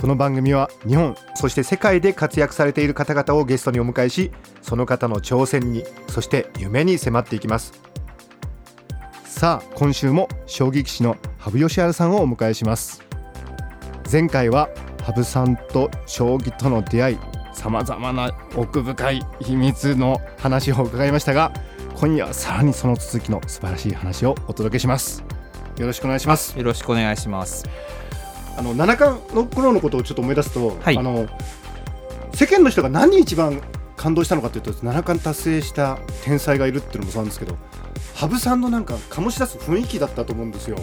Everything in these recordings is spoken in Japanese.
この番組は日本そして世界で活躍されている方々をゲストにお迎えしその方の挑戦にそして夢に迫っていきます。さあ今週も将棋棋士の羽生善治さんをお迎えします。前回は羽生さんと将棋との出会いさまざまな奥深い秘密の話を伺いましたが今夜はさらにその続きの素晴らしい話をお届けします。よろしくお願いします。よろしくお願いします。あの七冠の頃のことをちょっと思い出すと、はいあの世間の人が何に一番感動したのかというと七冠達成した天才がいるっていうのもそうなんですけど羽生さんのなんか醸し出す雰囲気だったと思うんですよ。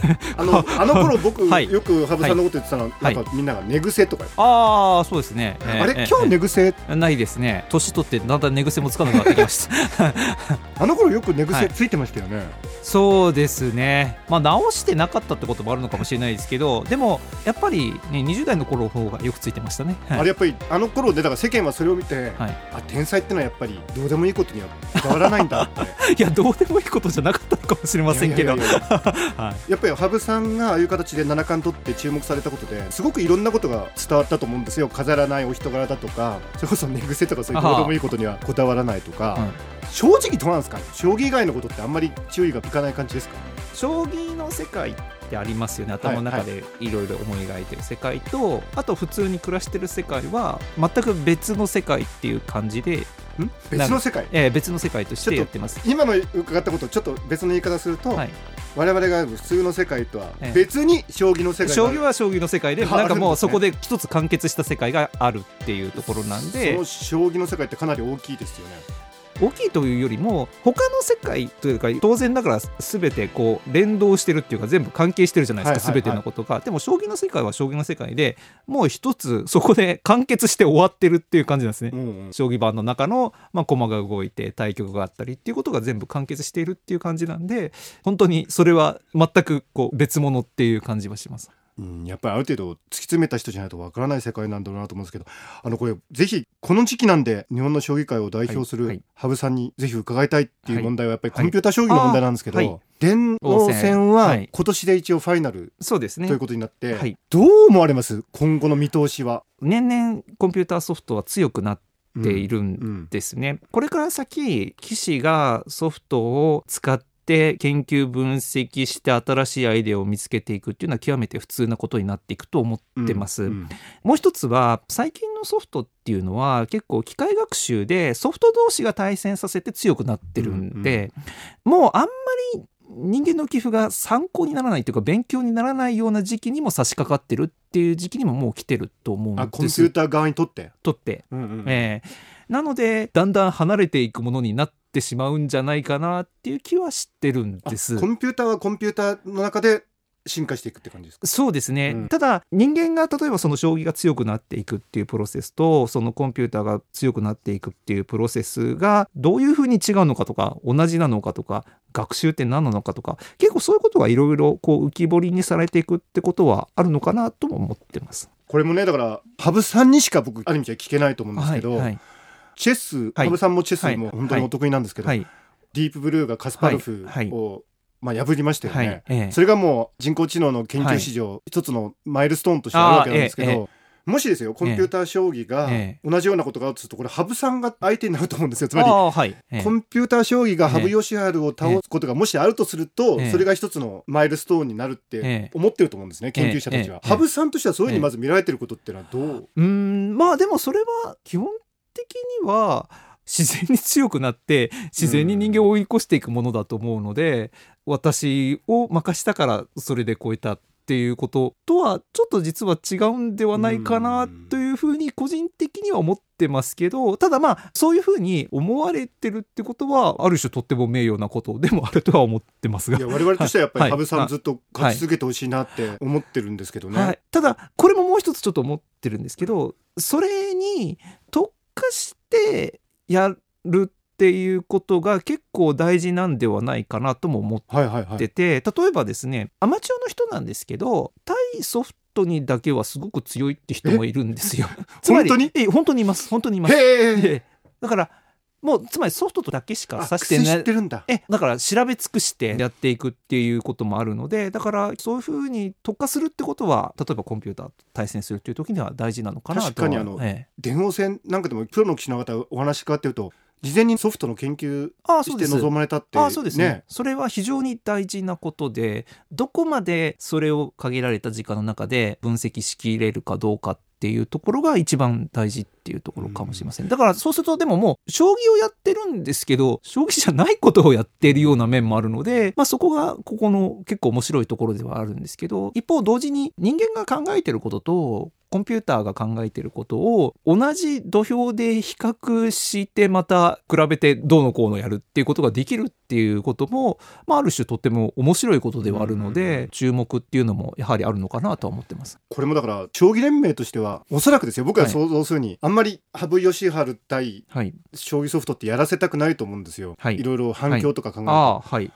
あの あの頃僕、はいよく羽生さんのこと言ってたのは、はいなんかみんなが寝癖とか、ああ、そうですね。えーあれ、えー今日寝癖えーないですね。年取ってだんだん寝癖もつかなくなってきました。あの頃よく寝はい癖ついてましたよね。そうですね。まあ直してなかったってこともあるのかもしれないですけど、でもやっぱりね20代の頃の方がよくついてましたね。はいあれやっぱりあの頃でだから世間はそれを見て、はいあ天才ってのはやっぱりどうでもいいことには変わらないんだって。いやどうでもいいことじゃなかったのかもしれませんけど。やっぱり羽生さんがああいう形で七冠取って注目されたことですごくいろんなことが伝わったと思うんですよ。飾らないお人柄だとかそれこそ寝癖とかそういうどうでもいいことにはこだわらないとか、うん正直どうなんですか？将棋以外のことってあんまり注意がいかない感じですか？将棋の世界ってありますよね。頭の中でい。ろいろ思い描いてる世界と、あと普通に暮らしてる世界は全く別の世界っていう感じで、ん？別の世界？えー別の世界としてやってます。今の伺ったことをちょっと別の言い方すると、はい、我々が普通の世界とはええ。別に将棋の世界が将棋は将棋の世界であなんかもうそこで一つ完結した世界があるっていうところなんで。その将棋の世界ってかなり大きいですよね大きいというよりも他の世界というか当然ながら全てこう連動してるっていうか全部関係してるじゃないですか、はいはいはい全てのことがでも将棋の世界は将棋の世界でもう一つそこで完結して終わってるっていう感じなんですね。うんうん将棋盤の中の、まあ、駒が動いて対局があったりっていうことが全部完結しているっていう感じなんで本当にそれは全くこう別物っていう感じはします。うん、やっぱりある程度突き詰めた人じゃないとわからない世界なんだろうなと思うんですけどあのこれぜひこの時期なんで日本の将棋界を代表する羽生さんにぜひ伺いたいっていう問題はやっぱりはいコンピューター将棋の問題なんですけど、電王戦ははい。今年で一応ファイナルそうですね。ということになって、はい。どう思われます？今後の見通しは。年々コンピューターソフトは強くなっているんうんですね。これから先棋士がソフトを使って研究分析して新しいアイデアを見つけていくっていうのは極めて普通なことになっていくと思ってます。うんもう一つは最近のソフトっていうのは結構機械学習でソフト同士が対戦させて強くなってるんで、もうあんまり人間の寄付が参考にならないというか勉強にならないような時期にも差し掛かってるっていう時期にももう来てると思うんあコンですピューター側にとって、とって、うんうん。えーなのでだんだん離れていくものになってしまうんじゃないかなっていう気はしてるんあです。コ。ンピューターはコンピューターの中で進化していくって感じですか？そうですね、うん。ただ人間が例えばその将棋が強くなっていくっていうプロセスとそのコンピューターが強くなっていくっていうプロセスがどういうふうに違うのかとか同じなのかとか学習って何なのかとか結構そういうことがいろいろこう浮き彫りにされていくってことはあるのかなとも思ってます。これもねだから羽生さんにしか僕ある意味じゃ聞けないと思うんですはいけど、はいチェス、はい。羽生さんもチェスもはい。本当にお得意なんですけど、はい。ディープブルーがカスパルフを、まあ、破りましたよね、はい。ええ。それがもう人工知能の研究史上一つのマイルストーンとしてあるわけなんですけど、もしですよコンピューター将棋がえ同じようなことがあるとするとこれ羽生さんが相手になると思うんですよ。つまりはい、ええ。コンピューター将棋が羽生善治を倒すことがもしあるとすると、ええ。それが一つのマイルストーンになるってええ。思ってると思うんですね、研究者たちは。ええ羽生さんとしてはそういうふうにまず見られてることっていうのはどう、うーんまあでもそれは基本的には自然に強くなって自然に人間を追い越していくものだと思うので、私を任したからそれで超えたっっていうこととはちょっと実は違うんではないかなというふうに個人的には思ってますけどただまあそういうふうに思われてるってことはある種とっても名誉なことでもあるとは思ってますが。いや我々としてはやっぱりはい。羽生さんずっと勝ち続けてほしいなって思ってるんですけどね。はい、ただこれももう一つちょっと思ってるんですけどそれに特化してやるっていうことが結構大事なんではないかなとも思ってて、例えばですねアマチュアの人なんですけど対ソフトにだけはすごく強いって人もいるんですよ。つまり本当にえ本当にいます本当にいます。だからもうつまりソフトとだけしかあ、指して知ないってるんだ。えだから調べ尽くしてやっていくっていうこともあるのでだからそういうふうに特化するってことは例えばコンピューターと対戦するっていう時には大事なのかなとは確かにあのええ。電王戦なんかでもプロの棋士の方お話伺ってると事前にソフトの研究してああそうです。臨まれたってああそうですね。それは非常に大事なことでどこまでそれを限られた時間の中で分析しきれるかどうかっていうところが一番大事っていうところかもしれません。だからそうするとでももう将棋をやってるんですけど将棋じゃないことをやっているような面もあるので、まあ、そこがここの結構面白いところではあるんですけど一方同時に人間が考えてることとコンピューターが考えてることを同じ土俵で比較してまた比べてどうのこうのやるっていうことができるっていうことも、まあ、ある種とっても面白いことではあるのうん。で注目っていうのもやはりあるのかなとは思ってます。これもだから将棋連盟としてはおそらくですよ。僕がはい。想像するに、あんまり羽生善治対はい、将棋ソフトってやらせたくないと思うんですよ、はい。ろいろ反響とか考えると、ああはい。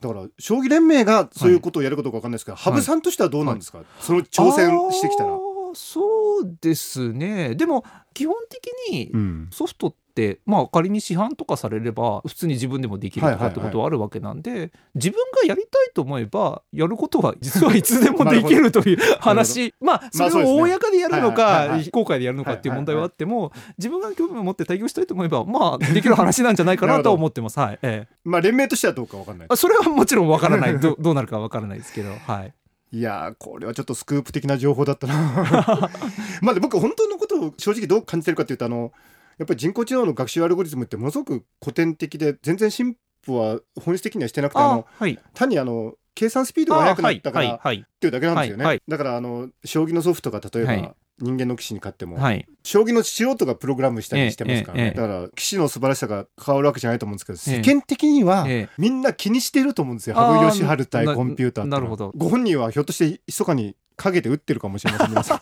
だから将棋連盟がそういうことをやるかどうかわかんないですけど、羽生さんとしてはどうなんですか、その挑戦してきたらそうですね。でも基本的にうん。ソフトってまあ仮に市販とかされれば普通に自分でもできるとかはいはいはい。ってことはあるわけなんで、自分がやりたいと思えばやることは実はいつでもできるという 話。まあそれを公でやるのはいはいはいはい。か非公開でやるのかっていう問題はあっても自分が興味を持って対応したいと思えばまあできる話なんじゃないかなとは思ってます。はい、ええ。まあ連盟としてはどうかわかんない。あそれはもちろんわからない。どどうなるかわからないですけどはい。いやーこれはちょっとスクープ的な情報だったな。まあで僕本当のことを正直どう感じてるかっていうとあのやっぱり人工知能の学習アルゴリズムってものすごく古典的で全然進歩は本質的にはしてなくてああのはい。単にあの計算スピードが速くなったからっていうだけなんですよね、はいはい。だからあの将棋のソフトが例えば、はい人間の棋士に勝っても、はい。将棋の素人がプログラムしたりしてますからね、ええええ。だから棋士の素晴らしさが変わるわけじゃないと思うんですけど、ええ。世間的には、ええみんな気にしてると思うんですよ。羽生善治対なコンピューターなるほど。ご本人はひょっとして密かに陰で打ってるかもしれません。皆さん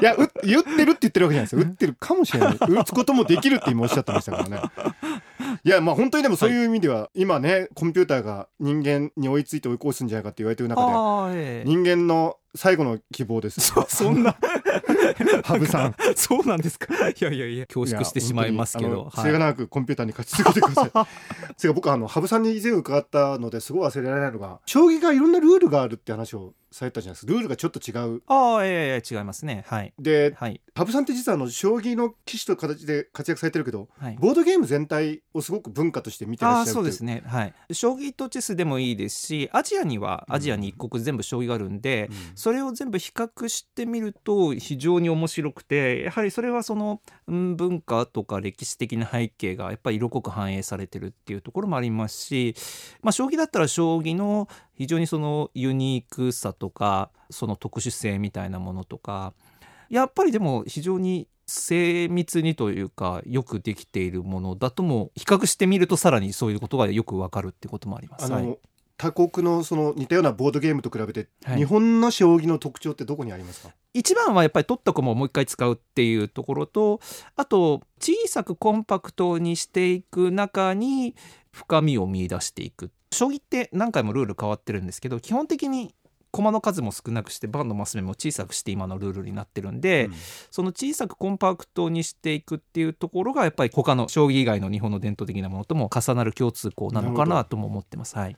いやう言ってるって言ってるわけじゃないですよ。打ってるかもしれない。打つこともできるって今おっしゃってましたからね。いやまあ本当にでもそういう意味では、今ねコンピューターが人間に追いついて追い越すんじゃないかって言われてる中で人間の最後の希望です。そそんな。羽生さん。そうなんですか？いやいやいや恐縮してしまいますけど。末はい。永くコンピューターに勝ち続けてください。それ僕あの羽生さんに以前伺ったのですごい忘れられないのが 将棋がいろんなルールがあるって話をされたじゃないですか。ルールがちょっと違う。ああいやいや違いますね。はい。ではい羽生さんって実はあの将棋の棋士という形で活躍されてるけどはい。ボードゲーム全体をすごく文化として見てらっしゃるああそうですね、ねはい。将棋とチェスでもいいですしアジアにはアジアに一国全部将棋があるんで、うん。それを全部比較してみると非常に面白くてやはりそれはその、うん、文化とか歴史的な背景がやっぱり色濃く反映されてるっていうところもありますし、まあ、将棋だったら将棋の非常にそのユニークさとかその特殊性みたいなものとかやっぱりでも非常に精密にというかよくできているものだとも比較してみるとさらにそういうことがよくわかるってこともあります。あの、はい。他国のその似たようなボードゲームと比べて、はい日本の将棋の特徴ってどこにありますか？一番はやっぱり取った駒をもう一回使うっていうところとあと小さくコンパクトにしていく中に深みを見出していく。将棋って何回もルール変わってるんですけど基本的に駒の数も少なくして盤のマス目も小さくして今のルールになってるんで、うんその小さくコンパクトにしていくっていうところがやっぱり他の将棋以外の日本の伝統的なものとも重なる共通項なのかなとも思ってます。はい、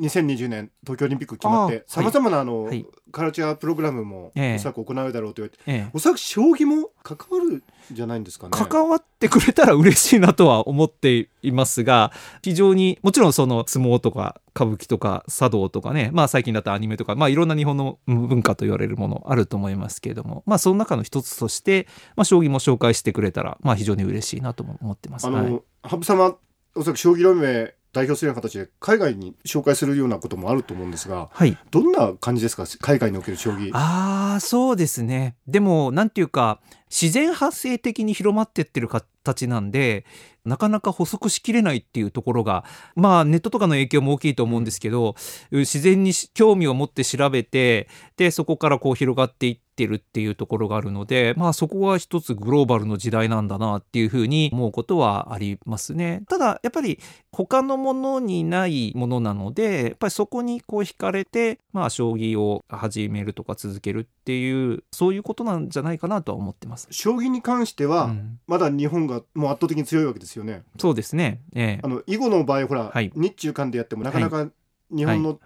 2020年東京オリンピック決まっあてさまざまなあの、はい。カルチャープログラムもええ。おそらく行うだろうと言われて、ええ。おそらく将棋も関わるんじゃないんですかね。関わってくれたら嬉しいなとは思っていますが非常にもちろんその相撲とか歌舞伎とか茶道とかねまあ最近だとアニメとかまあいろんな日本の文化と言われるものあると思いますけれどもまあその中の一つとして、まあ、将棋も紹介してくれたらまあ非常に嬉しいなとも思ってます。あの、はい。羽生様おそらく将棋連盟代表するような形で海外に紹介するようなこともあると思うんですがはい。どんな感じですか？海外における将棋。ああそうですね。でもなんていうか自然発生的に広まってってる形なんでなかなか補足しきれないっていうところがまあネットとかの影響も大きいと思うんですけど自然に興味を持って調べてでそこからこう広がっていってるっていうところがあるのでまあそこは一つグローバルの時代なんだなっていうふうに思うことはありますね。ただやっぱり他のものにないものなのでやっぱりそこにこう惹かれてまあ将棋を始めるとか続けるっていうそういうことなんじゃないかなとは思ってます。将棋に関しては、うん。まだ日本がもう圧倒的に強いわけですよね。そうですね。ええ。あの囲碁の場合ほら、はい。日中間でやってもなかなか日本の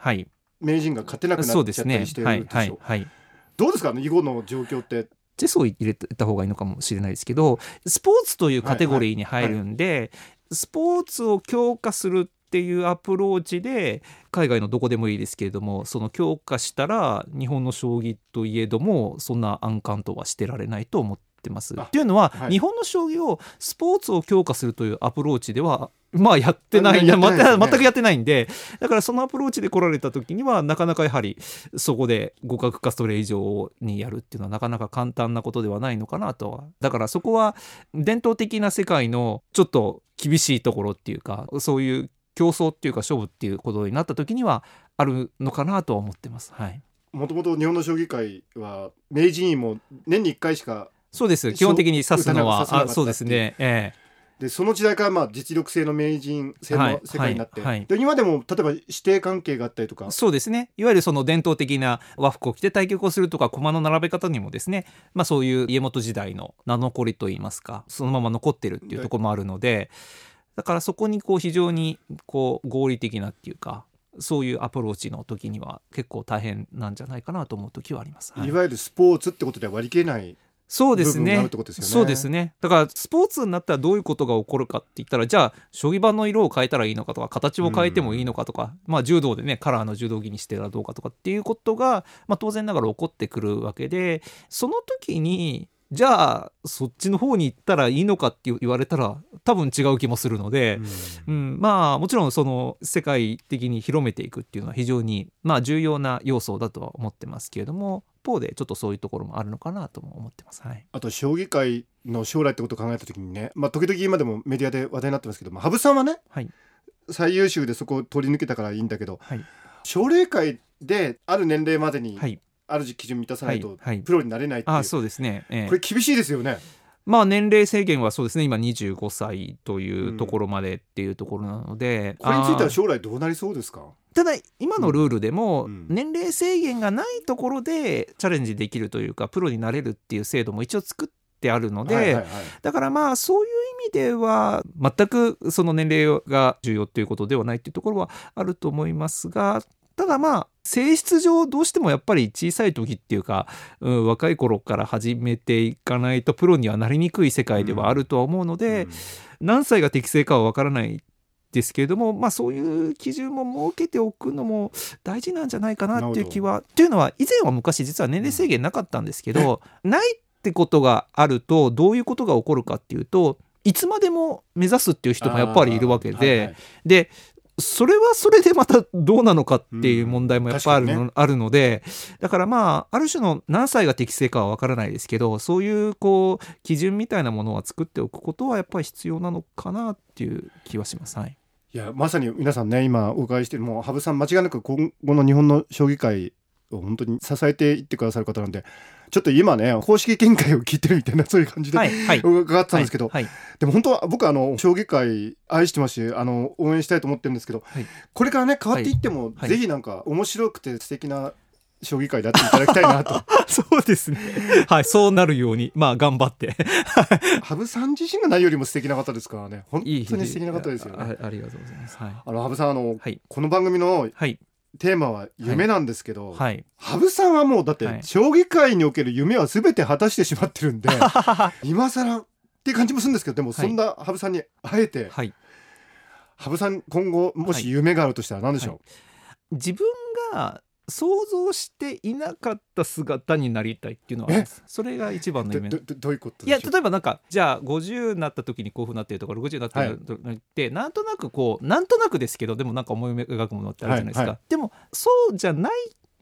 名人が勝てなくなっちゃったりして。るでしょ、はい。はい。はい。どうですか？ね囲碁の状況って。チェスを入れた方がいいのかもしれないですけどスポーツというカテゴリーに入るんで、スポーツを強化するっていうアプローチで海外のどこでもいいですけれどもその強化したら日本の将棋といえどもそんな安閑とはしてられないと思ってます。あっていうのは、はい。日本の将棋をスポーツを強化するというアプローチでは まあやってないいね。全くやってないんでだからそのアプローチで来られた時にはなかなかやはりそこで互角かそれ以上にやるっていうのはなかなか簡単なことではないのかなとは。だからそこは伝統的な世界のちょっと厳しいところっていうかそういう競争っていうか勝負っていうことになった時にはあるのかなとは思ってます。はい。もともと日本の将棋界は名人位も年に1回しかそうです。基本的に指すのはあそうですね。ええ。でその時代からまあ実力性の名人戦はいの世界になって、はいはい。で今でも例えば師弟関係があったりとか。そうですね。いわゆるその伝統的な和服を着て対局をするとか駒の並べ方にもですね、まあ、そういう家元時代の名残といいますかそのまま残ってるっていうところもあるのでだからそこにこう非常にこう合理的なっていうかそういうアプローチの時には結構大変なんじゃないかなと思う時はあります。はい。いわゆるスポーツってことでは割り切れないそうですね。そうですね。だからスポーツになったらどういうことが起こるかって言ったらじゃあ将棋盤の色を変えたらいいのかとか形を変えてもいいのかとか、まあ柔道でねカラーの柔道着にしてらどうかとかっていうことが、まあ、当然ながら起こってくるわけでその時にじゃあそっちの方に行ったらいいのかって言われたら多分違う気もするので、うん、まあもちろんその世界的に広めていくっていうのは非常にまあ重要な要素だとは思ってますけれども一方でちょっとそういうところもあるのかなとも思ってます。はい。あと将棋界の将来ってことを考えた時にね、まあ、時々今でもメディアで話題になってますけど、まあ、羽生さんはねはい。最優秀でそこを取り抜けたからいいんだけどはい。奨励会である年齢までにはい。ある基準満たさないとプロになれないっていう、あそうですね、ええ。これ厳しいですよね。まあ年齢制限はそうですね。今25歳というところまでっていうところなので、これについては将来どうなりそうですか？ただ今のルールでもうん。年齢制限がないところでチャレンジできるというかプロになれるっていう制度も一応作ってあるので、はいはいはい。だからまあそういう意味では全くその年齢が重要っていうことではないっていうところはあると思いますがただまあ性質上どうしてもやっぱり小さい時っていうか、うん、若い頃から始めていかないとプロにはなりにくい世界ではあるとは思うので、うん。何歳が適正かは分からないですけれども、まあ、そういう基準も設けておくのも大事なんじゃないかなっていう気は。というのは以前は昔実は年齢制限なかったんですけど、ないってことがあるとどういうことが起こるかっていうといつまでも目指すっていう人もやっぱりいるわけで、はいはい。でそれはそれでまたどうなのかっていう問題もやっぱりあるの,、うん確あるのでだからまあある種の何歳が適正かは分からないですけどそういうこう基準みたいなものは作っておくことはやっぱり必要なのかなっていう気はします。はい、いやまさに皆さんね今お伺いしてるもう羽生さん間違いなく今後の日本の将棋界を本当に支えていってくださる方なんでちょっと今ね公式見解を聞いてるみたいな そういう感じで、はいはい伺ってたんですけど、はいはいでも本当は僕あの将棋界愛してますしあの応援したいと思ってるんですけど、はいこれからね変わっていっても、はいぜひなんか面白くて素敵な将棋界であっていただきたいなと そうですね。はい、そうなるように、まあ、頑張って。羽生さん自身が何よりも素敵な方ですからね本当に素敵な方ですよね。あありがとうございます。はい。あの羽生さんあの、はいこの番組のはい。テーマは夢なんですけど、はい。羽生さんはもうだってはい。将棋界における夢は全て果たしてしまってるんで 今更っていう感じもするんですけどでもはい。そんな羽生さんにあえてはい。羽生さん今後もし夢があるとしたら何でしょ自分が想像していなかった姿になりたいっていうのはそれが一番の夢どどどういうこといや例えばなんかじゃあ50になった時にこういうふうになってるとか60になってるとかって、なんとなくこうなんとなくですけどでもなんか思い描くものってあるじゃないですか、はいはでもそうじゃない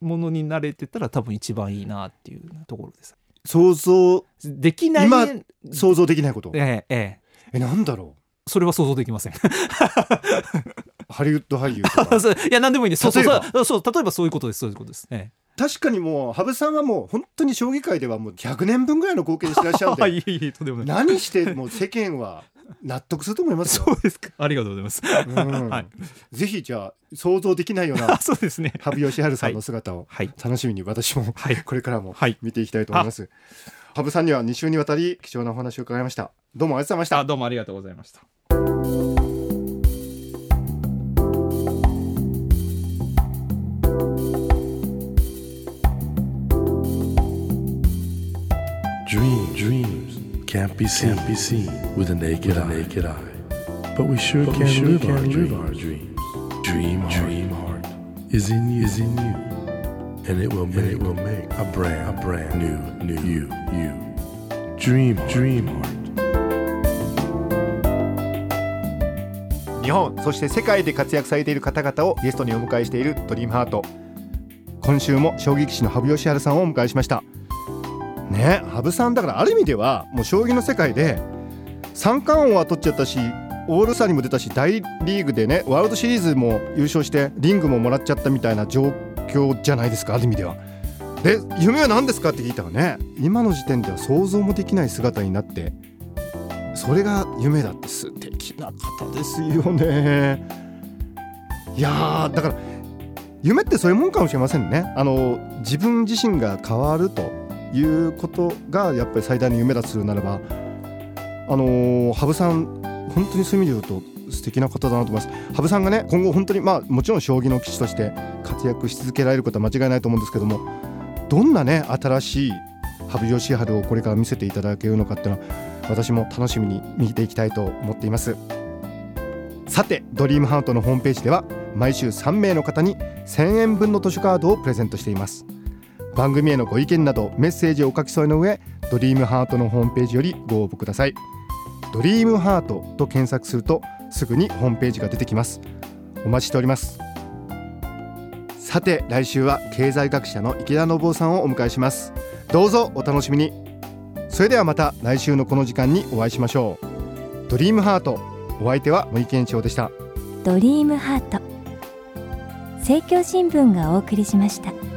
ものに慣れてたら多分一番いいなっていうところです。想像できない今想像できないこと？ええええ。えなんだろそれは想像できません。うハリウッド俳優 いや何でもいいんです。そうそう例えば。そう例えばそういうことです。そういうことです、え確かにもう羽生さんはもう本当に将棋界ではもう100年分ぐらいの貢献してらっしゃるん え、で何しても世間は納得すると思いますよ。そうですか。ありがとうございます、うん。はい。ぜひじゃあ想像できないような あそうですね。羽生善治さんの姿をはい。楽しみに私もはい。これからもはい。見ていきたいと思います。羽生さんには2週にわたり貴重なお話を伺いました。どうもありがとうございました。あどうもありがとうございました can't be seen, can't be seen with a naked, eye. naked eye. But we sure But can, we sure live, can our live dreams. our dreams. Dream, heart, dream heart is in you, is in you, and it will, make, it will make a brand, a brand new, new you, you. Dream, dream heart. 日本そして世界で活躍されている方々をゲストにお迎えしているドリームハート今週も将棋棋士の羽生善治さんをお迎えしましたね羽生さんだからある意味ではもう将棋の世界で三冠王は取っちゃったしオールスターにも出たし大リーグでねワールドシリーズも優勝してリングももらっちゃったみたいな状況じゃないですかある意味では。で夢は何ですかって聞いたらね今の時点では想像もできない姿になってそれが夢だって素敵な方ですよね。いやだから夢ってそういうもんかもしれませんね。あの自分自身が変わると。いうことがやっぱり最大の夢だとするならばあのー羽生さん本当にそういう意味で言うと素敵な方だなと思います。羽生さんがね今後本当にまあもちろん将棋の棋士として活躍し続けられることは間違いないと思うんですけどもどんなね新しい羽生善治をこれから見せていただけるのかっていうのは私も楽しみに見ていきたいと思っています。さてドリームハートのホームページでは毎週3名の方に1000円分の図書カードをプレゼントしています。番組へのご意見などメッセージをお書き添えの上ドリームハートのホームページよりご応募ください。ドリームハートと検索するとすぐにホームページが出てきます。お待ちしております。さて来週は経済学者の池田信夫さんをお迎えします。どうぞお楽しみに。それではまた来週のこの時間にお会いしましょう。ドリームハートお相手は森健一郎でした。ドリームハート政教新聞がお送りしました。